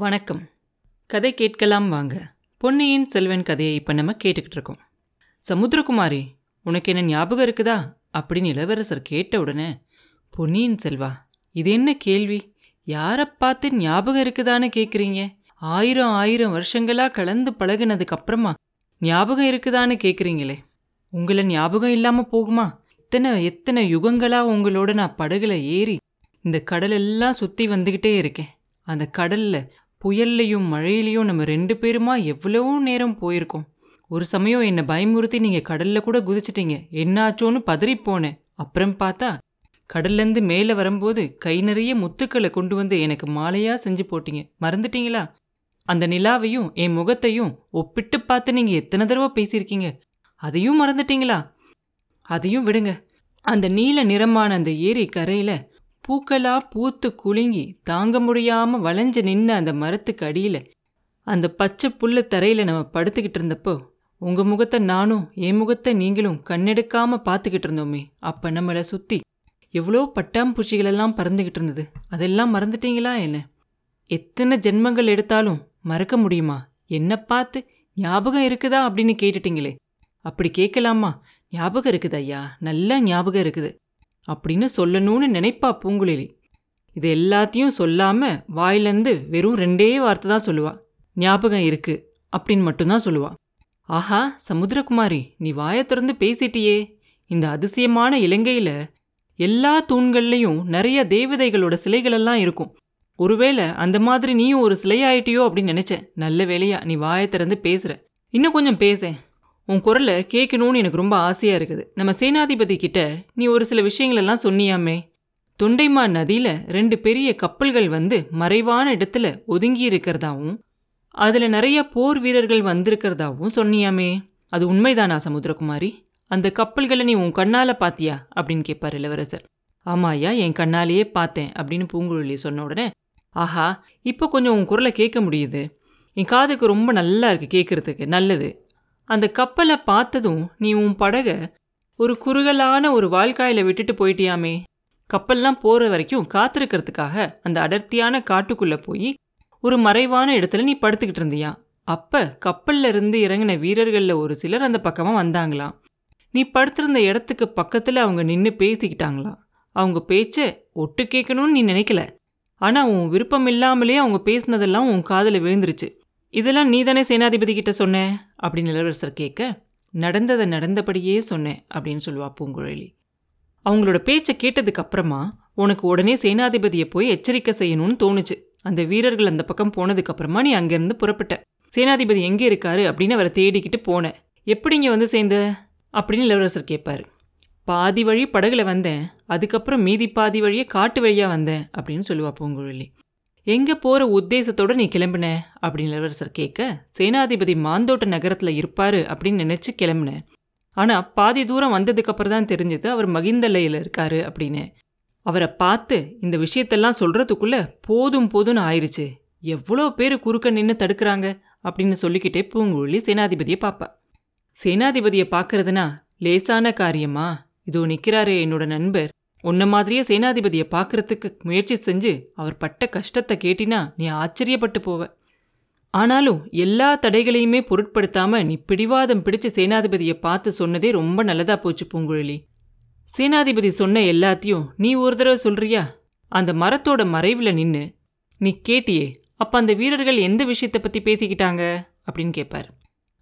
வணக்கம். கதை கேட்கலாம் வாங்க. பொன்னியின் செல்வன் கதையை இப்போ நம்ம கேட்டுக்கிட்டு இருக்கோம். சமுத்திரகுமாரி உனக்கு என்ன ஞாபகம் இருக்குதா? அப்படின்னு இளவரசர் கேட்ட உடனே பொன்னியின் செல்வா இது என்ன கேள்வி? யாரை பார்த்து ஞாபகம் இருக்குதான்னு கேட்குறீங்க ஆயிரம் ஆயிரம் வருஷங்களா கலந்து பழகுனதுக்கு அப்புறமா ஞாபகம் இருக்குதான்னு கேட்குறீங்களே உங்களை ஞாபகம் இல்லாமல் போகுமா? இத்தனை எத்தனை யுகங்களா உங்களோட நான் படகுல ஏறி இந்த கடலெல்லாம் சுற்றி வந்துக்கிட்டே இருக்கேன். அந்த கடல்ல புயல்லையும் மழையிலையும் நம்ம ரெண்டு பேருமா எவ்வளவோ நேரம் போயிருக்கோம். ஒரு சமயம் என்னை பயமுறுத்தி நீங்கள் கடலில் கூட குதிச்சிட்டீங்க. என்னாச்சோன்னு பதறி போனேன் அப்புறம் பார்த்தா கடல்லேருந்து மேலே வரும்போது கை நிறைய முத்துக்களை கொண்டு வந்து எனக்கு மாலையாக செஞ்சு போட்டீங்க. மறந்துட்டீங்களா? அந்த நிலாவையும் என் முகத்தையும் ஒப்பிட்டு பார்த்து நீங்கள் எத்தனை தடவை பேசியிருக்கீங்க? அதையும் மறந்துட்டீங்களா? அதையும் விடுங்க. அந்த நீல நிறமான அந்த ஏரி கரையில் பூக்களா பூத்து குலுங்கி தாங்க முடியாம வளைஞ்சு நின்ன அந்த மரத்துக்கு அடியில அந்த பச்சை புல்லு தரையில நம்ம படுத்துக்கிட்டு இருந்தப்போ உங்க முகத்தை நானும் என் முகத்தை நீங்களும் கண்ணெடுக்காம பார்த்துக்கிட்டு இருந்தோமே அப்ப நம்மளை சுத்தி எவ்வளோ பட்டாம்பூச்சிகளெல்லாம் பறந்துகிட்டு இருந்தது. அதெல்லாம் மறந்துட்டீங்களா என்ன? எத்தனை ஜென்மங்கள் எடுத்தாலும் மறக்க முடியுமா? என்ன பார்த்து ஞாபகம் இருக்குதா அப்படின்னு கேட்டுட்டீங்களே. அப்படி கேட்கலாமா? ஞாபகம் இருக்குது ஐயா? நல்ல ஞாபகம் இருக்குது. அப்படின்னு சொல்லணும்னு நினைப்பா பூங்குழலி. இது எல்லாத்தையும் சொல்லாம வாயிலேருந்து வெறும் ரெண்டே வார்த்தை தான் சொல்லுவா. ஞாபகம் இருக்கு அப்படின்னு மட்டும்தான் சொல்லுவா. ஆஹா சமுத்திரகுமாரி நீ வாயை திறந்து பேசிட்டியே. இந்த அதிசயமான இலங்கையில் எல்லா தூண்கள்லையும் நிறைய தேவதைகளோட சிலைகளெல்லாம் இருக்கும். ஒருவேளை அந்த மாதிரி நீயும் ஒரு சிலையாயிட்டியோ அப்படின்னு நினைச்சேன். நல்ல வேலையா நீ வாயை திறந்து பேசுற. இன்னும் கொஞ்சம் பேசேன் உன் குரலை கேட்கணும்னு எனக்கு ரொம்ப ஆசையாக இருக்குது. நம்ம சேனாதிபதி கிட்ட நீ ஒரு சில விஷயங்களெல்லாம் சொன்னியாமே. தொண்டைமா நதியில் ரெண்டு பெரிய கப்பல்கள் வந்து மறைவான இடத்துல ஒதுங்கி இருக்கிறதாவும் அதில் நிறைய போர் வீரர்கள் வந்திருக்கிறதாவும் சொன்னியாமே. அது உண்மைதானா சமுத்திரகுமாரி? அந்த கப்பல்களை நீ உன் கண்ணால் பாத்தியா? அப்படின்னு கேட்பார் இளவரசர். ஆமாயா என் கண்ணாலேயே பார்த்தேன் அப்படின்னு பூங்குழலி சொன்ன உடனே ஆஹா இப்போ கொஞ்சம் உன் குரலை கேட்க முடியுது. என் காதுக்கு ரொம்ப நல்லா இருக்குது கேட்கறதுக்கு நல்லது. அந்த கப்பலை பார்த்ததும் நீ உன் படக ஒரு குறுகலான ஒரு வாழ்க்காயில விட்டுட்டு போயிட்டியாமே. கப்பல்லாம் போகிற வரைக்கும் காத்திருக்கிறதுக்காக அந்த அடர்த்தியான காட்டுக்குள்ளே போய் ஒரு மறைவான இடத்துல நீ படுத்துக்கிட்டு இருந்தியா. அப்ப கப்பல்ல இருந்து இறங்கின வீரர்கள்ல ஒரு சிலர் அந்த பக்கமாக வந்தாங்களாம். நீ படுத்திருந்த இடத்துக்கு பக்கத்துல அவங்க நின்று பேசிக்கிட்டாங்களாம். அவங்க பேச்ச ஒட்டு கேட்கணும்னு நீ நினைக்கல. ஆனால் உன் விருப்பம் இல்லாமலே அவங்க பேசினதெல்லாம் உன் காதில் விழுந்துருச்சு. இதெல்லாம் நீ தானே சேனாதிபதி கிட்ட சொன்ன? அப்படின்னு இளவரசர் கேட்க நடந்ததை நடந்தபடியே சொன்னேன் அப்படின்னு சொல்லுவா பூங்குழலி. அவங்களோட பேச்சை கேட்டதுக்கு அப்புறமா உனக்கு உடனே சேனாதிபதியை போய் எச்சரிக்கை செய்யணும்னு தோணுச்சு. அந்த வீரர்கள் அந்த பக்கம் போனதுக்கு அப்புறமா நீ அங்கேருந்து புறப்பட்ட. சேனாதிபதி எங்கே இருக்காரு? அப்படின்னு அவரை தேடிக்கிட்டு போனேன் எப்படி இங்கே வந்து சேர்ந்த? அப்படின்னு இளவரசர் கேட்பாரு. பாதி வழி படகுல வந்தேன். அதுக்கப்புறம் மீதி பாதி வழியே காட்டு வழியாக வந்தேன் அப்படின்னு சொல்லுவா பூங்குழலி. எங்கே போகிற உத்தேசத்தோட நீ கிளம்புன? அப்படின்னு இளவரசர் கேட்க சேனாதிபதி மாந்தோட்ட நகரத்தில் இருப்பார் அப்படின்னு நினச்சி கிளம்புனேன் ஆனால் பாதி தூரம் வந்ததுக்கப்புறம் தான் தெரிஞ்சது அவர் மகிந்தலையில் இருக்காரு அப்படின்னு. அவரை பார்த்து இந்த விஷயத்தெல்லாம் சொல்கிறதுக்குள்ளே போதும் போதும்னு ஆயிடுச்சு எவ்வளோ பேர் குறுக்க நின்று தடுக்கிறாங்க? அப்படின்னு சொல்லிக்கிட்டே பூங்குழலி சேனாதிபதியை பார்ப்பா சேனாதிபதியை பார்க்கறதுனா லேசான காரியமா? இதோ நிற்கிறாரு என்னோட நண்பர். உன்ன மாதிரியே சேனாதிபதியை பார்க்கறதுக்கு முயற்சி செஞ்சு அவர் பட்ட கஷ்டத்தை கேட்டினா நீ ஆச்சரியப்பட்டு போவ. ஆனாலும் எல்லா தடைகளையுமே பொருட்படுத்தாம நீ பிடிவாதம் பிடிச்சு சேனாதிபதியை பார்த்து சொன்னதே ரொம்ப நல்லதா போச்சு பூங்குழலி. சேனாதிபதி சொன்ன எல்லாத்தையும் நீ ஒரு தடவை சொல்றியா? அந்த மரத்தோட மறைவில் நின்று நீ கேட்டியே அப்ப அந்த வீரர்கள் எந்த விஷயத்தை பத்தி பேசிக்கிட்டாங்க? அப்படின்னு கேட்பார்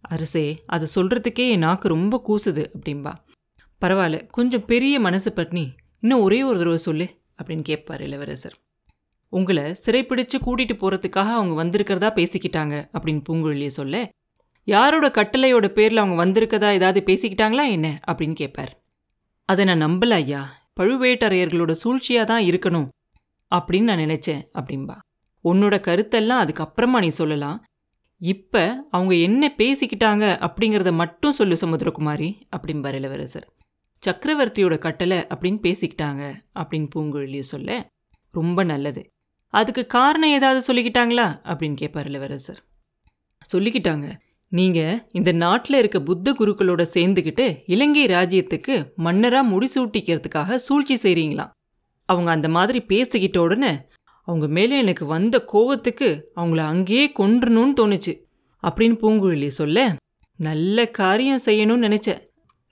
அரசே அதை சொல்றதுக்கே என் நாக்கு ரொம்ப கூசுது அப்படின்பா பரவாயில்ல கொஞ்சம் பெரிய மனசு பட்னி இன்னும் ஒரே ஒரு தடவை சொல்லு அப்படின்னு கேட்பார் இளவரசர். உங்களை சிறைப்பிடிச்சு கூட்டிட்டு போகிறதுக்காக அவங்க வந்திருக்கிறதா பேசிக்கிட்டாங்க அப்படின்னு பூங்குழலியை சொல்ல யாரோட கட்டளையோட பேரில் அவங்க வந்திருக்கதா ஏதாவது பேசிக்கிட்டாங்களா என்ன? அப்படின்னு கேட்பார். அதை நான் நம்பல ஐயா. பழுவேட்டரையர்களோட சூழ்ச்சியாக தான் இருக்கணும் அப்படின்னு நான் நினச்சேன் அப்படின்பா. உன்னோட கருத்தெல்லாம் அதுக்கப்புறமா நீ சொல்லலாம். இப்போ அவங்க என்ன பேசிக்கிட்டாங்க அப்படிங்கிறத மட்டும் சொல்லு சமுத்திரகுமாரி அப்படின்பார் இளவரசர். சக்கரவர்த்தியோட கட்டளை அப்படின்னு பேசிக்கிட்டாங்க அப்படின்னு பூங்குழலிய சொல்ல ரொம்ப நல்லது. அதுக்கு காரணம் ஏதாவது சொல்லிக்கிட்டாங்களா அப்படின்னு கேட்பார் இளவரசர். சொல்லிக்கிட்டாங்க. நீங்கள் இந்த நாட்டில் இருக்க புத்த குருக்களோட சேர்ந்துக்கிட்டு இலங்கை ராஜ்யத்துக்கு மன்னராக முடிசூட்டிக்கிறதுக்காக சூழ்ச்சி செய்கிறீங்களாம் அவங்க அந்த மாதிரி பேசிக்கிட்ட உடனே அவங்க மேலே எனக்கு வந்த கோவத்துக்கு அவங்கள அங்கேயே கொன்றணும்னு தோணுச்சு அப்படின்னு பூங்குழலி சொல்ல நல்ல காரியம் செய்யணும்னு நினச்சேன்.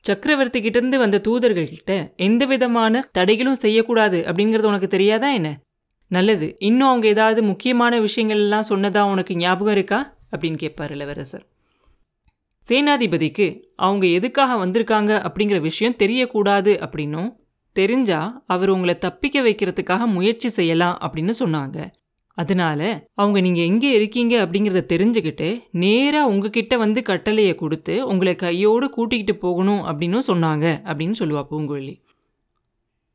சக்கரவர்த்தி கிட்டேருந்து வந்த தூதர்கள்கிட்ட எந்த விதமான தடைகளும் செய்யக்கூடாது அப்படிங்கிறது உனக்கு தெரியாதா என்ன? நல்லது. இன்னும் அவங்க ஏதாவது முக்கியமான விஷயங்கள் எல்லாம் சொன்னதா உனக்கு ஞாபகம் இருக்கா? அப்படின்னு கேட்பார் இளவரசர். சேனாதிபதிக்கு அவங்க எதுக்காக வந்திருக்காங்க அப்படிங்கிற விஷயம் தெரியக்கூடாது அப்படின்னும் தெரிஞ்சா அவர் உங்களை தப்பிக்க வைக்கிறதுக்காக முயற்சி செய்யலாம் அப்படின்னு சொன்னாங்க. அதனால அவங்க நீங்க எங்கே இருக்கீங்க அப்படிங்கிறத தெரிஞ்சுக்கிட்டு நேராக உங்ககிட்ட வந்து கட்டளையை கொடுத்து உங்களை கையோடு கூட்டிக்கிட்டு போகணும் அப்படின்னும் சொன்னாங்க அப்படின்னு சொல்லுவா பூங்குழலி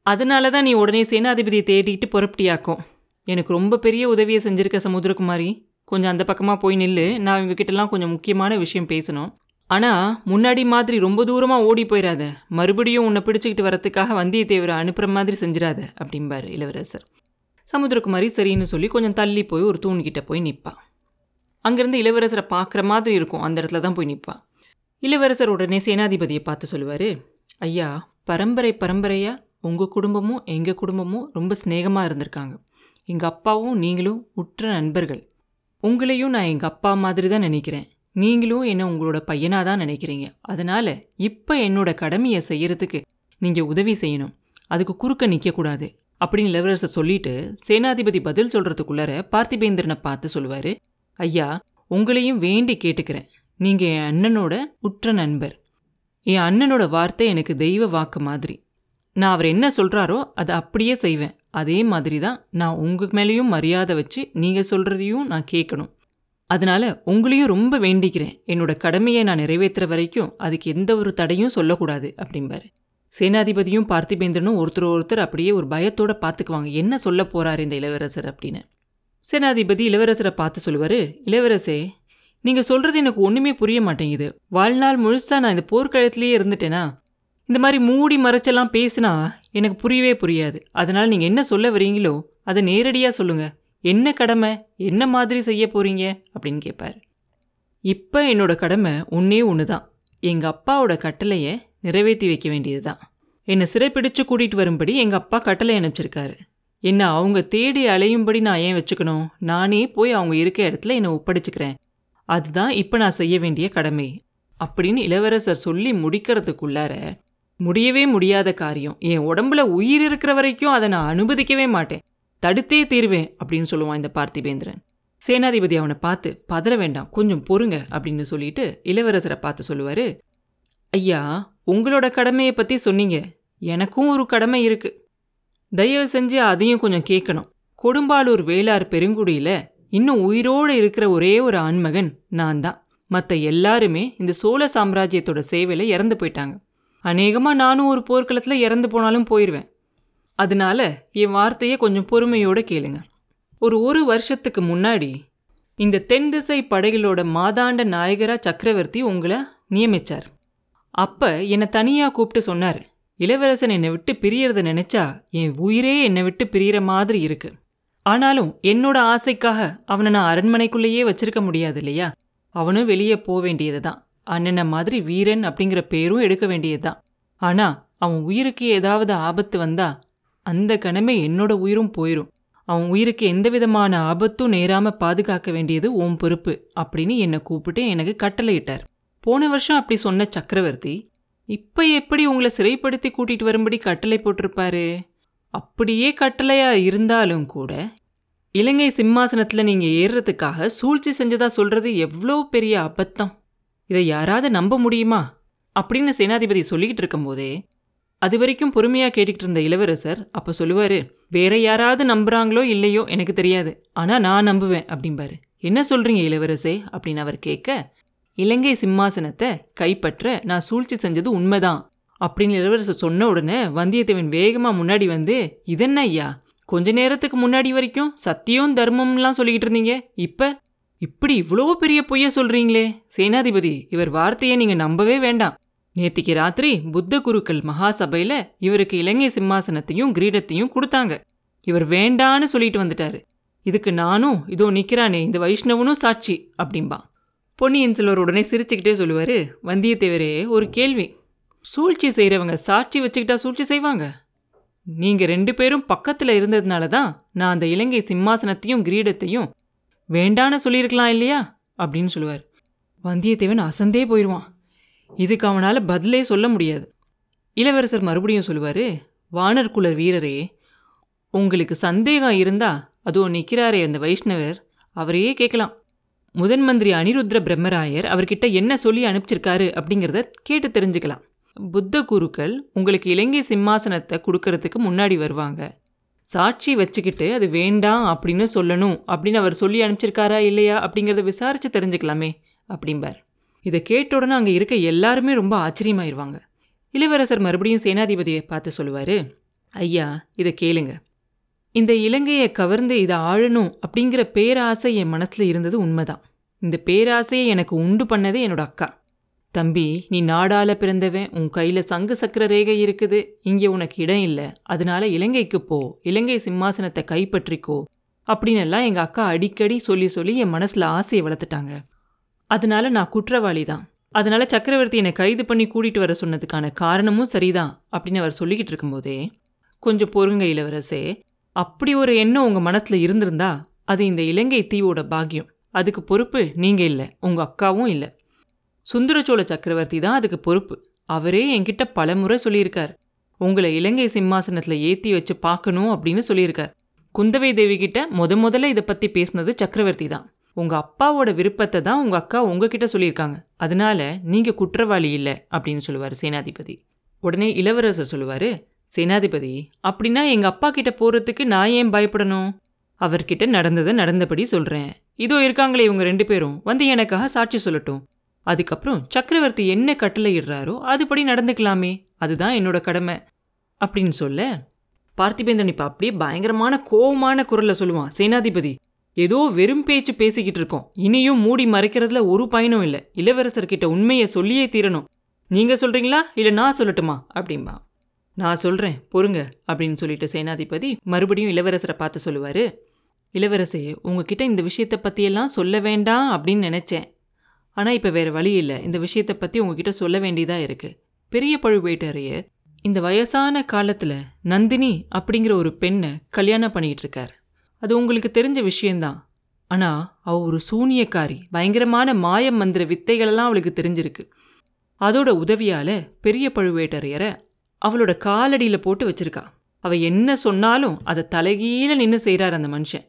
அதனால தான் நீ உடனே சேனாதிபதியை தேடிக்கிட்டு புறப்பட்டியாக்கும் எனக்கு ரொம்ப பெரிய உதவியை செஞ்சுருக்க சமுத்திரகுமாரி. கொஞ்சம் அந்த பக்கமாக போய் நில்லு. நான் இவங்ககிட்டலாம் கொஞ்சம் முக்கியமான விஷயம் பேசணும். ஆனால் முன்னாடி மாதிரி ரொம்ப தூரமாக ஓடி போயிடாத மறுபடியும் உன்னை பிடிச்சிக்கிட்டு வரத்துக்காக வந்தியத்தேவரை அனுப்புகிற மாதிரி செஞ்சிடாத அப்படிம்பார் இளவரசர். சமுத்திரகுமாரி சரின்னு சொல்லி கொஞ்சம் தள்ளி போய் ஒரு தூண்கிட்ட போய் நிற்பாள் அங்கேருந்து இளவரசரை பார்க்குற மாதிரி இருக்கும். அந்த இடத்துல தான் போய் நிற்பாள் இளவரசர் உடனே சேனாதிபதியை பார்த்து சொல்லுவார் ஐயா பரம்பரை பரம்பரையாக உங்கள் குடும்பமும் எங்கள் குடும்பமும் ரொம்ப ஸ்நேகமாக இருந்திருக்காங்க. எங்கள் அப்பாவும் நீங்களும் உற்ற நண்பர்கள். உங்களையும் நான் எங்கள் அப்பா மாதிரி தான் நினைக்கிறேன். நீங்களும் என்ன உங்களோட பையனாக தான் நினைக்கிறீங்க. அதனால் இப்போ என்னோட கடமையை செய்கிறதுக்கு நீங்கள் உதவி செய்யணும். அதுக்கு குறுக்க நிற்கக்கூடாது அப்படின்னு இளவரசர் சொல்லிட்டு சேனாதிபதி பதில் சொல்கிறதுக்குள்ளார பார்த்திபேந்திரனை பார்த்து சொல்லுவார் ஐயா உங்களையும் வேண்டி கேட்டுக்கிறேன். நீங்கள் என் அண்ணனோட உற்ற நண்பர். என் அண்ணனோட வார்த்தை எனக்கு தெய்வ வாக்கு மாதிரி. நான் அவர் என்ன சொல்கிறாரோ அதை அப்படியே செய்வேன். அதே மாதிரி தான் நான் உங்கள் மேலேயும் மரியாதை வச்சு நீங்கள் சொல்கிறதையும் நான் கேட்கணும். அதனால உங்களையும் ரொம்ப வேண்டிக்கிறேன். என்னோட கடமையை நான் நிறைவேற்றுற வரைக்கும் அதுக்கு எந்த ஒரு தடையும் சொல்லக்கூடாது அப்படிம்பாரு. சேனாதிபதியும் பார்த்திபேந்திரனும் ஒருத்தர் ஒருத்தர் அப்படியே ஒரு பயத்தோட பார்த்துக்குவாங்க. என்ன சொல்ல போறாரு இந்த இளவரசர் அப்படின்னு. சேனாதிபதி இளவரசரை பார்த்து சொல்லுவாரு இளவரசே நீங்க சொல்றது எனக்கு ஒண்ணுமே புரிய மாட்டேங்குது. வாழ்நாள் முழுசா நான் இந்த போர்க்களத்திலேயே இருந்துட்டேனா? இந்த மாதிரி மூடி மறைச்செல்லாம் பேசினா எனக்கு புரியவே புரியாது. அதனால நீங்க என்ன சொல்ல வரீங்களோ அதை நேரடியாக சொல்லுங்க. என்ன கடமை? என்ன மாதிரி செய்ய போறீங்க? அப்படின்னு கேட்பார் இப்போ என்னோட கடமை ஒன்றே ஒன்று தான் எங்கள் அப்பாவோட கட்டளையை நிறைவேற்றி வைக்க வேண்டியது தான் என்னை சிறைப்பிடிச்சு கூட்டிகிட்டு வரும்படி எங்கள் அப்பா கட்டளை அனுப்பிச்சிருக்காரு. என்ன அவங்க தேடி அலையும்படி நான் ஏன் வச்சுக்கணும்? நானே போய் அவங்க இருக்க இடத்துல என்னை ஒப்படைச்சிக்கிறேன். அதுதான் இப்போ நான் செய்ய வேண்டிய கடமை. அப்படின்னு இளவரசர் சொல்லி முடிக்கிறதுக்குள்ளார முடியவே முடியாத காரியம். என் உடம்புல உயிர் இருக்கிற வரைக்கும் அதை நான் அனுமதிக்கவே மாட்டேன். தடுத்தே தீர்வேன் அப்படின்னு சொல்லுவான் இந்த பார்த்திபேந்திரன். சேனாதிபதி அவனை பார்த்து பதற வேண்டாம் கொஞ்சம் பொறுங்க அப்படின்னு சொல்லிட்டு இளவரசரை பார்த்து சொல்லுவார். ஐயா உங்களோட கடமையை பற்றி சொன்னீங்க. எனக்கும் ஒரு கடமை இருக்குது தயவு செஞ்சு அதையும் கொஞ்சம் கேட்கணும் கொடும்பாலூர் வேளார் பெருங்குடியில் இன்னும் உயிரோடு இருக்கிற ஒரே ஒரு ஆண்மகன் நான் தான். மற்ற எல்லாருமே இந்த சோழ சாம்ராஜ்யத்தோட சேவையில் இறந்து போயிட்டாங்க. அநேகமாக நானும் ஒரு போர்க்களத்தில் இறந்து போனாலும் போயிடுவேன் அதனால என் வார்த்தையை கொஞ்சம் பொறுமையோடு கேளுங்க. ஒரு ஒரு வருஷத்துக்கு முன்னாடி இந்த தென் திசை படைகளோட மாதாண்ட நாயகரா சக்கரவர்த்தி உங்களை நியமிச்சார். அப்ப என்னை தனியாக கூப்பிட்டு சொன்னார். இளவரசன் என்னை விட்டு பிரியறத நினைச்சா என் உயிரே என்னை விட்டு பிரியற மாதிரி இருக்கு. ஆனாலும் என்னோட ஆசைக்காக அவனை நான் அரண்மனைக்குள்ளேயே வச்சிருக்க முடியாது இல்லையா? அவனும் வெளியே போக வேண்டியது தான் அண்ணனை மாதிரி வீரன் அப்படிங்கிற பேரும் எடுக்க வேண்டியது தான் ஆனா அவன் உயிருக்கு ஏதாவது ஆபத்து வந்தா அந்த கணமே என்னோட உயிரும் போயிரும். அவன் உயிருக்கு எந்த விதமான ஆபத்தும் நேராம பாதுகாக்க வேண்டியது ஓம் பொறுப்பு அப்படின்னு என்னை கூப்பிட்டு எனக்கு கட்டளையிட்டார். போன வருஷம் அப்படி சொன்ன சக்கரவர்த்தி இப்ப எப்படி உங்களை சிறைப்படுத்தி கூட்டிட்டு வரும்படி கட்டளை போட்டிருப்பாரு? அப்படியே கட்டளையா இருந்தாலும் கூட இலங்கை சிம்மாசனத்துல நீங்க ஏறுறதுக்காக சூழ்ச்சி செஞ்சதா சொல்றது எவ்வளோ பெரிய அபத்தம். இதை யாராவது நம்ப முடியுமா? அப்படின்னு சேனாதிபதி சொல்லிக்கிட்டு இருக்கும்போதே அது வரைக்கும் பொறுமையாக கேட்டுக்கிட்டு இருந்த இளவரசர் அப்போ சொல்லுவார் வேற யாராவது நம்புறாங்களோ இல்லையோ எனக்கு தெரியாது ஆனால் நான் நம்புவேன் அப்படிம்பாரு. என்ன சொல்கிறீங்க இளவரசே? அப்படின்னு அவர் கேட்க இலங்கை சிம்மாசனத்தை கைப்பற்ற நான் சூழ்ச்சி செஞ்சது உண்மைதான் அப்படின்னு இளவரசர் சொன்ன உடனே வந்தியத்தேவன் வேகமாக முன்னாடி வந்து இதென்ன ஐயா? கொஞ்ச நேரத்துக்கு முன்னாடி வரைக்கும் சத்தியம் தர்மம்லாம் சொல்லிக்கிட்டு இருந்தீங்க. இப்போ இப்படி இவ்வளோ பெரிய பொய்ய சொல்றீங்களே? சேனாதிபதி இவர் வார்த்தையை நீங்க நம்பவே வேண்டாம். நேத்திக்கு ராத்திரி புத்த குருக்கள் மகாசபையில இவருக்கு இலங்கை சிம்மாசனத்தையும் கிரீடத்தையும் கொடுத்தாங்க. இவர் வேண்டான்னு சொல்லிட்டு வந்துட்டாரு. இதுக்கு நானும் இதோ நிக்கிறானே இந்த வைஷ்ணவனும் சாட்சி அப்படிம்பா. பொன்னியின் செல்வர் உடனே சிரிச்சுக்கிட்டே சொல்லுவார் வந்தியத்தேவரே ஒரு கேள்வி. சூழ்ச்சி செய்கிறவங்க சாட்சி வச்சுக்கிட்டா சூழ்ச்சி செய்வாங்க? நீங்கள் ரெண்டு பேரும் பக்கத்தில் இருந்ததுனால தான் நான் அந்த இலங்கை சிம்மாசனத்தையும் கிரீடத்தையும் வேண்டான்னு சொல்லியிருக்கலாம் இல்லையா? அப்படின்னு சொல்லுவார். வந்தியத்தேவன் அசந்தே போயிடுவான் இதுக்கு அவனால் பதிலே சொல்ல முடியாது. இளவரசர் மறுபடியும் சொல்லுவார் வானர் குலர் வீரரே உங்களுக்கு சந்தேகம் இருந்தால் அதுவும் நிற்கிறாரே அந்த வைஷ்ணவர் அவரையே கேட்கலாம். முதன் மந்திரி அனிருத்ர பிரம்மராயர் அவர்கிட்ட என்ன சொல்லி அனுப்பிச்சிருக்காரு அப்படிங்கிறத கேட்டு தெரிஞ்சுக்கலாம். புத்த குருக்கள் உங்களுக்கு இலங்கை சிம்மாசனத்தை கொடுக்கறதுக்கு முன்னாடி வருவாங்க. சாட்சி வச்சுக்கிட்டு அது வேண்டாம் அப்படின்னு சொல்லணும் அப்படின்னு அவர் சொல்லி அனுப்பிச்சிருக்காரா இல்லையா அப்படிங்கிறத விசாரித்து தெரிஞ்சுக்கலாமே அப்படிம்பார். இதை கேட்ட உடனே அங்கே இருக்க எல்லாருமே ரொம்ப ஆச்சரியமாயிருவாங்க. இளவரசர் மறுபடியும் சேனாதிபதியை பார்த்து சொல்லுவார் ஐயா இதை கேளுங்க. இந்த இலங்கையை கவர்ந்து இதை ஆழணும் அப்படிங்கிற பேராசை என் மனசில் இருந்தது உண்மைதான். இந்த பேராசையை எனக்கு உண்டு பண்ணதே என்னோட அக்கா. தம்பி நீ நாடால பிறந்தவன் உன் கையில் சங்கு சக்கர ரேகை இருக்குது இங்கே உனக்கு இடம் இல்லை அதனால இலங்கைக்கு போ இலங்கை சிம்மாசனத்தை கைப்பற்றிக்கோ அப்படின்னு எங்கள் அக்கா அடிக்கடி சொல்லி சொல்லி என் மனசில் ஆசையை வளர்த்துட்டாங்க. அதனால நான் குற்றவாளி தான் அதனால சக்கரவர்த்தி என்னை கைது பண்ணி கூட்டிகிட்டு வர சொன்னதுக்கான காரணமும் சரிதான் அப்படின்னு அவர் சொல்லிக்கிட்டு இருக்கும்போதே கொஞ்சம் பொறுங்க இளவரசே அப்படி ஒரு எண்ணம் உங்கள் மனசில் இருந்திருந்தா அது இந்த இலங்கை தீவோட பாக்கியம். அதுக்கு பொறுப்பு நீங்கள் இல்லை உங்கள் அக்காவும் இல்லை. சுந்தரச்சோழ சக்கரவர்த்தி தான் அதுக்கு பொறுப்பு. அவரே என்கிட்ட பலமுறை சொல்லியிருக்கார். உங்களை இலங்கை சிம்மாசனத்தில் ஏற்றி வச்சு பார்க்கணும் அப்படின்னு சொல்லியிருக்கார். குந்தவை தேவி கிட்ட முத முதல்ல இதை பற்றி பேசினது சக்கரவர்த்தி தான். உங்கள் அப்பாவோட விருப்பத்தை தான் உங்கள் அக்கா உங்ககிட்ட சொல்லியிருக்காங்க. அதனால நீங்கள் குற்றவாளி இல்லை அப்படின்னு சொல்லுவார் சேனாதிபதி. உடனே இளவரசர் சொல்லுவார் சேனாதிபதி அப்படின்னா எங்கள் அப்பா கிட்ட போகிறதுக்கு நான் ஏன் பயப்படணும்? அவர்கிட்ட நடந்ததை நடந்தபடி சொல்கிறேன் இதோ இருக்காங்களே இவங்க ரெண்டு பேரும் வந்து எனக்காக சாட்சி சொல்லட்டும். அதுக்கப்புறம் சக்கரவர்த்தி என்ன கட்டளை இடுறாரோ அதுபடி நடந்துக்கலாமே. அதுதான் என்னோட கடமை. அப்படின்னு சொல்ல பார்த்திபேந்திரன் இப்போ அப்படியே பயங்கரமான கோவமான குரலில் சொல்லுவான் சேனாதிபதி ஏதோ வெறும் பேச்சு பேசிக்கிட்டு இருக்கோம். இனியும் மூடி மறைக்கிறதுல ஒரு பயனும் இல்லை. இளவரசர்கிட்ட உண்மையை சொல்லியே தீரணும். நீங்கள் சொல்கிறீங்களா இல்லை நான் சொல்லட்டுமா? அப்படிம்பா. நான் சொல்கிறேன் பொறுங்க அப்படின்னு சொல்லிட்டு சேனாதிபதி மறுபடியும் இளவரசரை பார்த்து சொல்லுவார். இளவரசே உங்ககிட்ட இந்த விஷயத்தை பற்றியெல்லாம் சொல்ல வேண்டாம் அப்படின்னு நினச்சேன். ஆனால் இப்போ வேறு வழி இல்லை. இந்த விஷயத்தை பற்றி உங்ககிட்ட சொல்ல வேண்டியதாக இருக்குது பெரிய பழுவேட்டரையர் இந்த வயசான காலத்தில் நந்தினி அப்படிங்கிற ஒரு பெண்ணை கல்யாணம் பண்ணிக்கிட்டு இருக்கார். அது உங்களுக்கு தெரிஞ்ச விஷயந்தான் ஆனால் அவள் ஒரு சூனியக்காரி பயங்கரமான மாய மந்திர வித்தைகளெல்லாம் அவளுக்கு தெரிஞ்சிருக்கு. அதோட உதவியால் பெரிய பழுவேட்டரையரை அவளோட காலடியில் போட்டு வச்சிருக்கா. அவள் என்ன சொன்னாலும் அதை தலைகீழ நின்று செய்கிறார் அந்த மனுஷன்.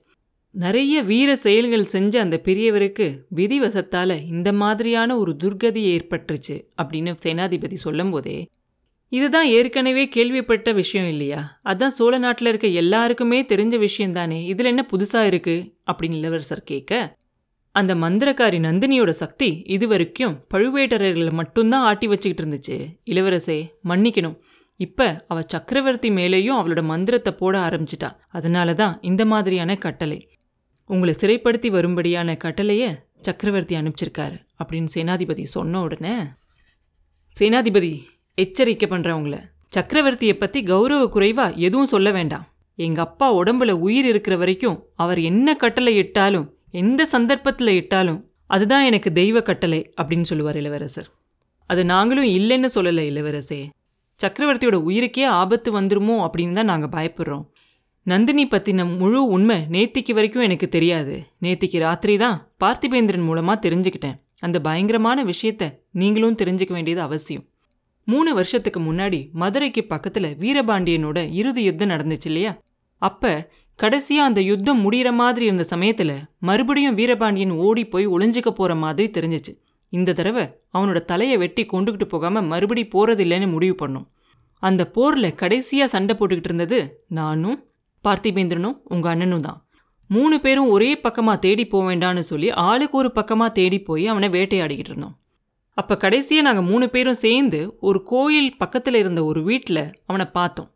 நிறைய வீர செயல்கள் செஞ்ச அந்த பெரியவருக்கு விதிவசத்தால் இந்த மாதிரியான ஒரு துர்கதி ஏற்பட்டுருச்சு அப்படின்னு சேனாதிபதி சொல்லும்போதே இதுதான் ஏற்கனவே கேள்விப்பட்ட விஷயம் இல்லையா? அதான் சோழ நாட்டில் இருக்க எல்லாருக்குமே தெரிஞ்ச விஷயம் தானே இதில் என்ன புதுசாக இருக்கு? அப்படின்னு இளவரசர் கேட்க அந்த மந்திரக்காரி நந்தினியோட சக்தி இது வரைக்கும் பழுவேட்டரர்களை மட்டும்தான் ஆட்டி வச்சுக்கிட்டு இருந்துச்சு. இளவரசே மன்னிக்கணும். இப்போ அவள் சக்கரவர்த்தி மேலேயும் அவளோட மந்திரத்தை போட ஆரம்பிச்சிட்டா. அதனால தான் இந்த மாதிரியான கட்டளை. உங்களை சிறைப்படுத்தி வரும்படியான கட்டளையை சக்கரவர்த்தி அனுப்பிச்சிருக்காரு அப்படின்னு சேனாதிபதி சொன்ன உடனே சேனாதிபதி எச்சரிக்கை பண்ணுறவங்கள சக்கரவர்த்தியை பற்றி கௌரவ குறைவாக எதுவும் சொல்ல வேண்டாம். எங்கள் அப்பா உடம்புல உயிர் இருக்கிற வரைக்கும் அவர் என்ன கட்டளை இட்டாலும் எந்த சந்தர்ப்பத்தில் இட்டாலும் அதுதான் எனக்கு தெய்வ கட்டளை அப்படின்னு சொல்லுவார் இளவரசர். அது நாங்களும் இல்லைன்னு சொல்லலை இளவரசே. சக்கரவர்த்தியோட உயிருக்கே ஆபத்து வந்துருமோ அப்படின்னு தான் நாங்கள் பயப்படுறோம். நந்தினி பற்றின முழு உண்மை நேத்திக்கு வரைக்கும் எனக்கு தெரியாது. நேத்திக்கு ராத்திரி தான் பார்த்திபேந்திரன் மூலமாக தெரிஞ்சுக்கிட்டேன். அந்த பயங்கரமான விஷயத்த நீங்களும் தெரிஞ்சுக்க வேண்டியது அவசியம். மூணு வருஷத்துக்கு முன்னாடி மதுரைக்கு பக்கத்தில் வீரபாண்டியனோட இறுதி யுத்தம் நடந்துச்சு இல்லையா? அப்போ கடைசியாக அந்த யுத்தம் முடிகிற மாதிரி இருந்த சமயத்தில் மறுபடியும் வீரபாண்டியன் ஓடி போய் ஒளிஞ்சிக்க போகிற மாதிரி தெரிஞ்சிச்சு. இந்த தடவை அவனோட தலையை வெட்டி கொண்டுகிட்டு போகாம மறுபடி போறதில்லைன்னு முடிவு பண்ணோம். அந்த போர்ல கடைசியா சண்டை போட்டுக்கிட்டு இருந்தது நானும் பார்த்திபேந்திரனும் உங்க அண்ணனும் தான். மூணு பேரும் ஒரே பக்கமா தேடி போக வேண்டான்னு சொல்லி ஆளுக்கு ஒரு பக்கமா தேடி போய் அவனை வேட்டையாடிக்கிட்டு இருந்தோம். அப்ப கடைசியா நாங்க மூணு பேரும் சேர்ந்து ஒரு கோயில் பக்கத்துல இருந்த ஒரு வீட்டில் அவனை பார்த்தோம்.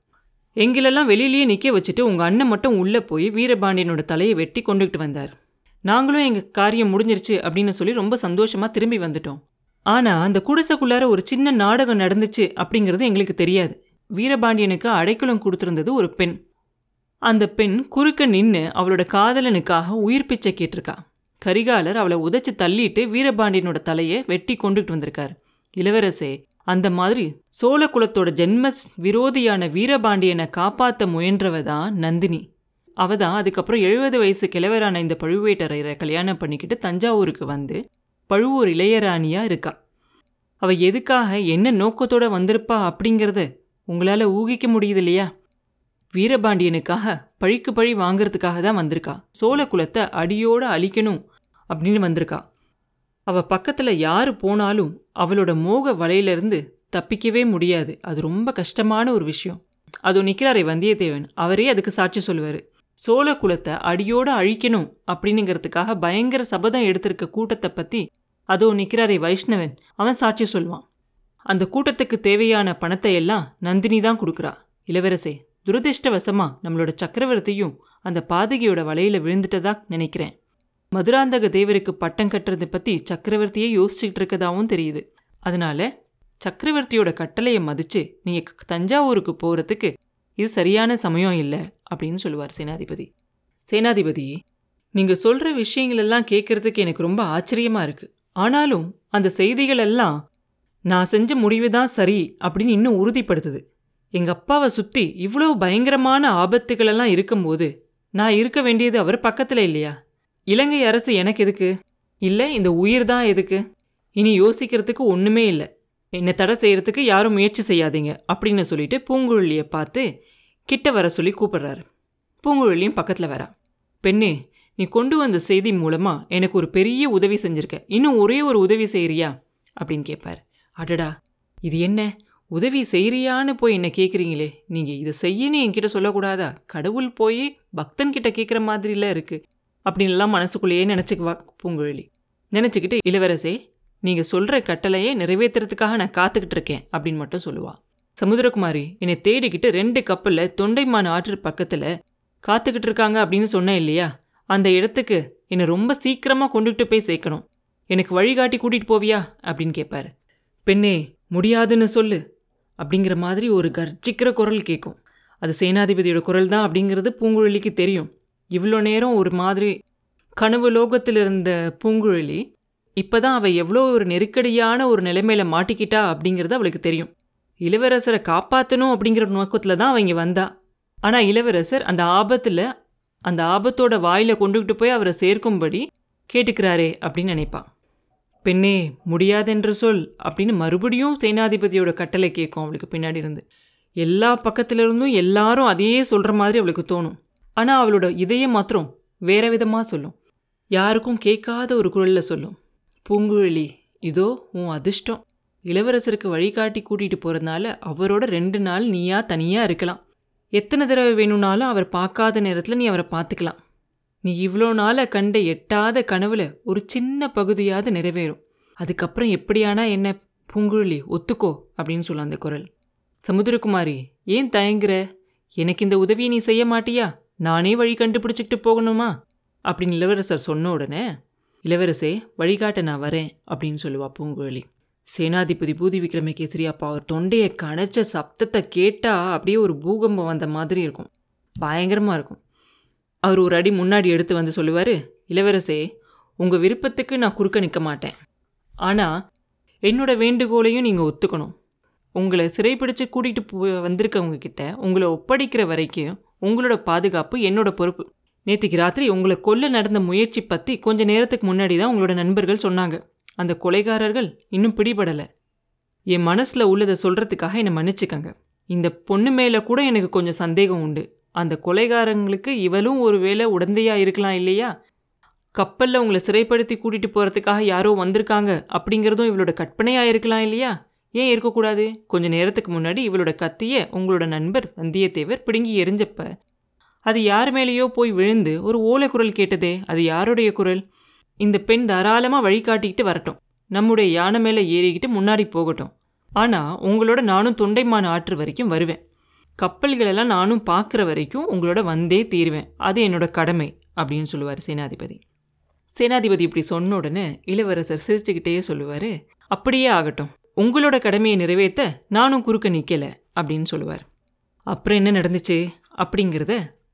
எங்களெல்லாம் வெளியிலேயே நிற்க வச்சுட்டு உங்கள் அண்ணன் மட்டும் உள்ளே போய் வீரபாண்டியனோட தலையை வெட்டி கொண்டுகிட்டு வந்தார். நாங்களும் எங்கள் காரியம் முடிஞ்சிருச்சு அப்படின்னு சொல்லி ரொம்ப சந்தோஷமாக திரும்பி வந்துட்டோம். ஆனால் அந்த குடிசைக்குள்ளார ஒரு சின்ன நாடகம் நடந்துச்சு அப்படிங்கிறது எங்களுக்கு தெரியாது. வீரபாண்டியனுக்கு அடைக்கலம் கொடுத்துருந்தது ஒரு பெண். அந்த பெண் குறுக்க நின்று அவளோட காதலனுக்காக உயிர் பிச்சை கேட்டிருக்கா. கரிகாலர் அவளை உதைச்சி தள்ளிட்டு வீரபாண்டியனோட தலையை வெட்டி கொண்டுட்டு வந்திருக்கார். இளவரசே அந்த மாதிரி சோழ குலத்தோட ஜென்ம விரோதியான வீரபாண்டியனை காப்பாற்ற முயன்றவ தான் நந்தினி. அவ தான் அதுக்கப்புறம் எழுபது வயசு கிழவரான இந்த பழுவேட்டரையரை கல்யாணம் பண்ணிக்கிட்டு தஞ்சாவூருக்கு வந்து பழுவூர் இளையராணியாக இருக்கா. அவள் எதுக்காக என்ன நோக்கத்தோடு வந்திருப்பா அப்படிங்கிறத உங்களால் ஊகிக்க முடியுது இல்லையா வீரபாண்டியனுக்காக பழிக்கு பழி வாங்கிறதுக்காக தான் வந்திருக்கா. சோழ குலத்தை அடியோடு அழிக்கணும் அப்படின்னு வந்திருக்கா. அவள் பக்கத்தில் யார் போனாலும் அவளோட மோக வலையிலிருந்து தப்பிக்கவே முடியாது. அது ரொம்ப கஷ்டமான ஒரு விஷயம். அதோ நிற்கிறாரே வந்தியத்தேவன். அவரே அதுக்கு சாட்சி சொல்லுவார். சோழ குலத்தை அடியோடு அழிக்கணும் அப்படின்னுங்கிறதுக்காக பயங்கர சபதம் எடுத்திருக்க கூட்டத்தை பற்றி அதோ நிற்கிறாரே வைஷ்ணவன். அவன் சாட்சி சொல்வான் அந்த கூட்டத்துக்கு தேவையான பணத்தை எல்லாம் நந்தினி தான் கொடுக்குறா. இளவரசே துரதிருஷ்டவசமா நம்மளோட சக்கரவர்த்தியும் அந்த பாதகியோட வலையில விழுந்துட்டதா நினைக்கிறேன். மதுராந்தக தேவருக்கு பட்டம் கட்டுறதை பற்றி சக்கரவர்த்தியே யோசிச்சுட்டு இருக்கதாகவும் தெரியுது. அதனால சக்கரவர்த்தியோட கட்டளையை மதித்து நீங்கள் தஞ்சாவூருக்கு போகிறதுக்கு இது சரியான சமயம் இல்லை அப்படின்னு சொல்லுவார் சேனாதிபதி. சேனாதிபதி நீங்கள் சொல்கிற விஷயங்களெல்லாம் கேட்குறதுக்கு எனக்கு ரொம்ப ஆச்சரியமாக இருக்குது ஆனாலும் அந்த செய்திகளெல்லாம் நான் செஞ்ச முடிவு தான் சரி அப்படின்னு இன்னும் உறுதிப்படுத்துது. எங்கள் அப்பாவை சுற்றி இவ்வளோ பயங்கரமான ஆபத்துகளெல்லாம் இருக்கும்போது நான் இருக்க வேண்டியது அவர் பக்கத்தில் இல்லையா? இலங்கை அரசு எனக்கு எதுக்கு? இல்லை இந்த உயிர் தான் எதுக்கு? இனி யோசிக்கிறதுக்கு ஒன்றுமே இல்லை. என்னை தடை செய்கிறதுக்கு யாரும் முயற்சி செய்யாதீங்க அப்படின்னு சொல்லிட்டு பூங்குழலியை பார்த்து கிட்ட வர சொல்லி கூப்பிடுறாரு. பூங்குழலியும் பக்கத்தில் வரா. பெண்ணே நீ கொண்டு வந்த செய்தி மூலமாக எனக்கு ஒரு பெரிய உதவி செஞ்சுருக்க. இன்னும் ஒரே ஒரு உதவி செய்கிறியா அப்படின்னு கேட்பார் அடடா இது என்ன? உதவி செய்கிறியான்னு போய் என்ன கேட்குறீங்களே நீங்கள் இதை செய்யன்னு என்கிட்ட சொல்லக்கூடாதா? கடவுள் போய் பக்தன்கிட்ட கேட்குற மாதிரிலாம் இருக்குது அப்படின்லாம் மனசுக்குள்ளேயே நினச்சிக்குவா பூங்குழலி. நினச்சிக்கிட்டு இளவரசே நீங்கள் சொல்கிற கட்டளையை நிறைவேற்றுறதுக்காக நான் காத்துக்கிட்டு இருக்கேன் அப்படின்னு மட்டும் சொல்லுவா. சமுத்திரகுமாரி என்னை தேடிக்கிட்டு ரெண்டு கப்பலில் தொண்டைமான ஆற்று பக்கத்தில் காத்துக்கிட்டு இருக்காங்க அப்படின்னு சொன்னேன் இல்லையா? அந்த இடத்துக்கு என்னை ரொம்ப சீக்கிரமாக கொண்டுகிட்டு போய் சேர்க்கணும். எனக்கு வழிகாட்டி கூட்டிகிட்டு போவியா? அப்படின்னு கேட்பாரு பெண்ணே முடியாதுன்னு சொல்லு அப்படிங்கிற மாதிரி ஒரு கர்ஜிக்கிற குரல் கேட்கும் அது சேனாதிபதியோட குரல் தான் அப்படிங்கிறது பூங்குழலிக்கு தெரியும். இவ்வளோ நேரம் ஒரு மாதிரி கனவு லோகத்தில் இருந்த பூங்குழலி இப்போதான் அவள் எவ்வளோ ஒரு நெருக்கடியான ஒரு நிலைமையில மாட்டிக்கிட்டா அப்படிங்கிறது அவளுக்கு தெரியும். இளவரசரை காப்பாற்றணும் அப்படிங்கிற நோக்கத்தில் தான் அவங்க வந்தா. ஆனால் இளவரசர் அந்த ஆபத்தில் அந்த ஆபத்தோட வாயில் கொண்டுகிட்டு போய் அவரை சேர்க்கும்படி கேட்டுக்கிறாரே அப்படின்னு நினைப்பான் பெண்ணே முடியாதென்று சொல் அப்படின்னு மறுபடியும் சேனாதிபதியோட கட்டளை கேட்கும் அவளுக்கு பின்னாடி இருந்து. எல்லா பக்கத்திலிருந்தும் எல்லாரும் அதையே சொல்கிற மாதிரி அவளுக்கு தோணும். ஆனால் அவளோட இதயம் மாத்திரம் வேற விதமாக சொல்லும். யாருக்கும் கேட்காத ஒரு குரலில் சொல்லும். பூங்குழலி இதோ உன் அதிர்ஷ்டம். இளவரசருக்கு வழிகாட்டி கூட்டிகிட்டு போகிறதுனால அவரோட ரெண்டு நாள் நீயா தனியாக இருக்கலாம். எத்தனை தடவை வேணும்னாலும் அவர் பார்க்காத நேரத்தில் நீ அவரை பார்த்துக்கலாம். நீ இவ்வளோ நாளை கண்ட எட்டாத கனவுல ஒரு சின்ன பகுதியாவது நிறைவேறும். அதுக்கப்புறம் எப்படியானா என்ன பூங்குழலி ஒத்துக்கோ அப்படின்னு சொல்ல அந்த குரல். சமுத்திரகுமாரி ஏன் தயங்குற? எனக்கு இந்த உதவியை நீ செய்ய மாட்டியா? நானே வழி கண்டுபிடிச்சிக்கிட்டு போகணுமா? அப்படின்னு இளவரசர் சொன்ன உடனே இளவரசே வழிகாட்ட நான் வரேன் அப்படின்னு சொல்லுவா பூங்குழலி. சேனாதிபதி பூதி விக்ரமகேசரி அப்பா அவர் தொண்டையை கடைச்ச சப்தத்தை கேட்டால் அப்படியே ஒரு பூகம்பம் வந்த மாதிரி இருக்கும். பயங்கரமாக இருக்கும். அவர் ஒரு அடி முன்னாடி எடுத்து வந்து சொல்லுவார் இளவரசே உங்கள் விருப்பத்துக்கு நான் குறுக்க நிற்க மாட்டேன். ஆனால் என்னோட வேண்டுகோளையும் நீங்கள் ஒத்துக்கணும். உங்களை சிறைப்பிடிச்சு கூட்டிகிட்டு போ வந்திருக்கவங்க கிட்ட உங்களை ஒப்படைக்கிற வரைக்கும் உங்களோட பாதுகாப்பு என்னோட பொறுப்பு. நேற்றுக்கு ராத்திரி உங்களை கொல்ல நடந்த முயற்சி பற்றி கொஞ்ச நேரத்துக்கு முன்னாடி தான் உங்களோட நண்பர்கள் சொன்னாங்க. அந்த கொலைகாரர்கள் இன்னும் பிடிபடலை. என் மனசில் உள்ளதை சொல்கிறதுக்காக என்னை மன்னிச்சுக்கங்க. இந்த பொண்ணு மேலே கூட எனக்கு கொஞ்சம் சந்தேகம் உண்டு. அந்த கொலைகாரங்களுக்கு இவளும் ஒரு வேளை உடந்தையாக இருக்கலாம் இல்லையா? கப்பலில் உங்களை சிறைப்படுத்தி கூட்டிகிட்டு போகிறதுக்காக யாரோ வந்திருக்காங்க அப்படிங்கிறதும் இவளோட கற்பனையாக இருக்கலாம் இல்லையா? ஏன் இருக்கக்கூடாது? கொஞ்ச நேரத்துக்கு முன்னாடி இவளோட கத்தியை உங்களோட நண்பர் வந்தியத்தேவர் பிடுங்கி எரிஞ்சப்ப அது யார் மேலேயோ போய் விழுந்து ஒரு ஓலை குரல் கேட்டதே அது யாருடைய குரல்? இந்த பெண் தாராளமாக வழிகாட்டிக்கிட்டு வரட்டும். நம்முடைய யானை மேலே ஏறிக்கிட்டு முன்னாடி போகட்டும். ஆனால் உங்களோட நானும் தொண்டைமான ஆற்று வரைக்கும் வருவேன். கப்பல்களெல்லாம் நானும் பார்க்குற வரைக்கும் உங்களோட வந்தே தீருவேன். அது என்னோட கடமை அப்படின்னு சொல்லுவார் சேனாதிபதி. சேனாதிபதி இப்படி சொன்ன உடனே இளவரசர் சிரிச்சுக்கிட்டே சொல்லுவார் அப்படியே ஆகட்டும். உங்களோட கடமையை நிறைவேற்ற நானும் குறுக்க நிற்கலை அப்படின்னு சொல்லுவார். அப்புறம் என்ன நடந்துச்சு? அப்படிங்கிறத